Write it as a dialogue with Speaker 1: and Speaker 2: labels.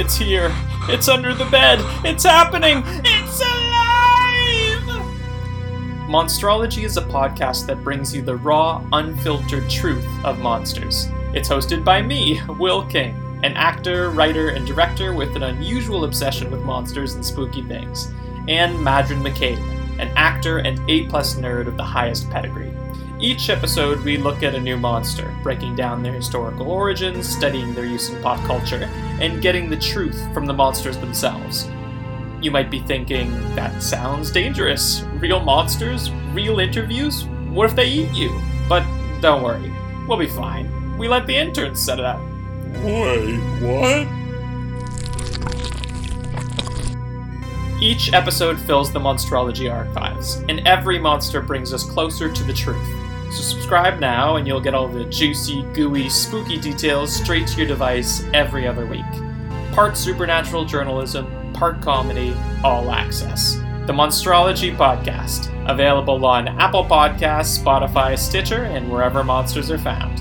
Speaker 1: It's here. It's under the bed. It's happening. It's alive! Monstrology is a podcast that brings you the raw, unfiltered truth of monsters. It's hosted by me, Will King, an actor, writer, and director with an unusual obsession with monsters and spooky things, and Madron McCabe, an actor and A-plus nerd of the highest pedigree. Each episode, we look at a new monster, breaking down their historical origins, studying their use in pop culture, and getting the truth from the monsters themselves. You might be thinking, that sounds dangerous. Real monsters? Real interviews? What if they eat you? But don't worry, we'll be fine. We let the interns set it up.
Speaker 2: Wait, what?
Speaker 1: Each episode fills the Monstrology archives, and every monster brings us closer to the truth. So subscribe now, and you'll get all the juicy, gooey, spooky details straight to your device every other week. Part supernatural journalism, part comedy, all access. The Monstrology Podcast, available on Apple Podcasts, Spotify, Stitcher, and wherever monsters are found.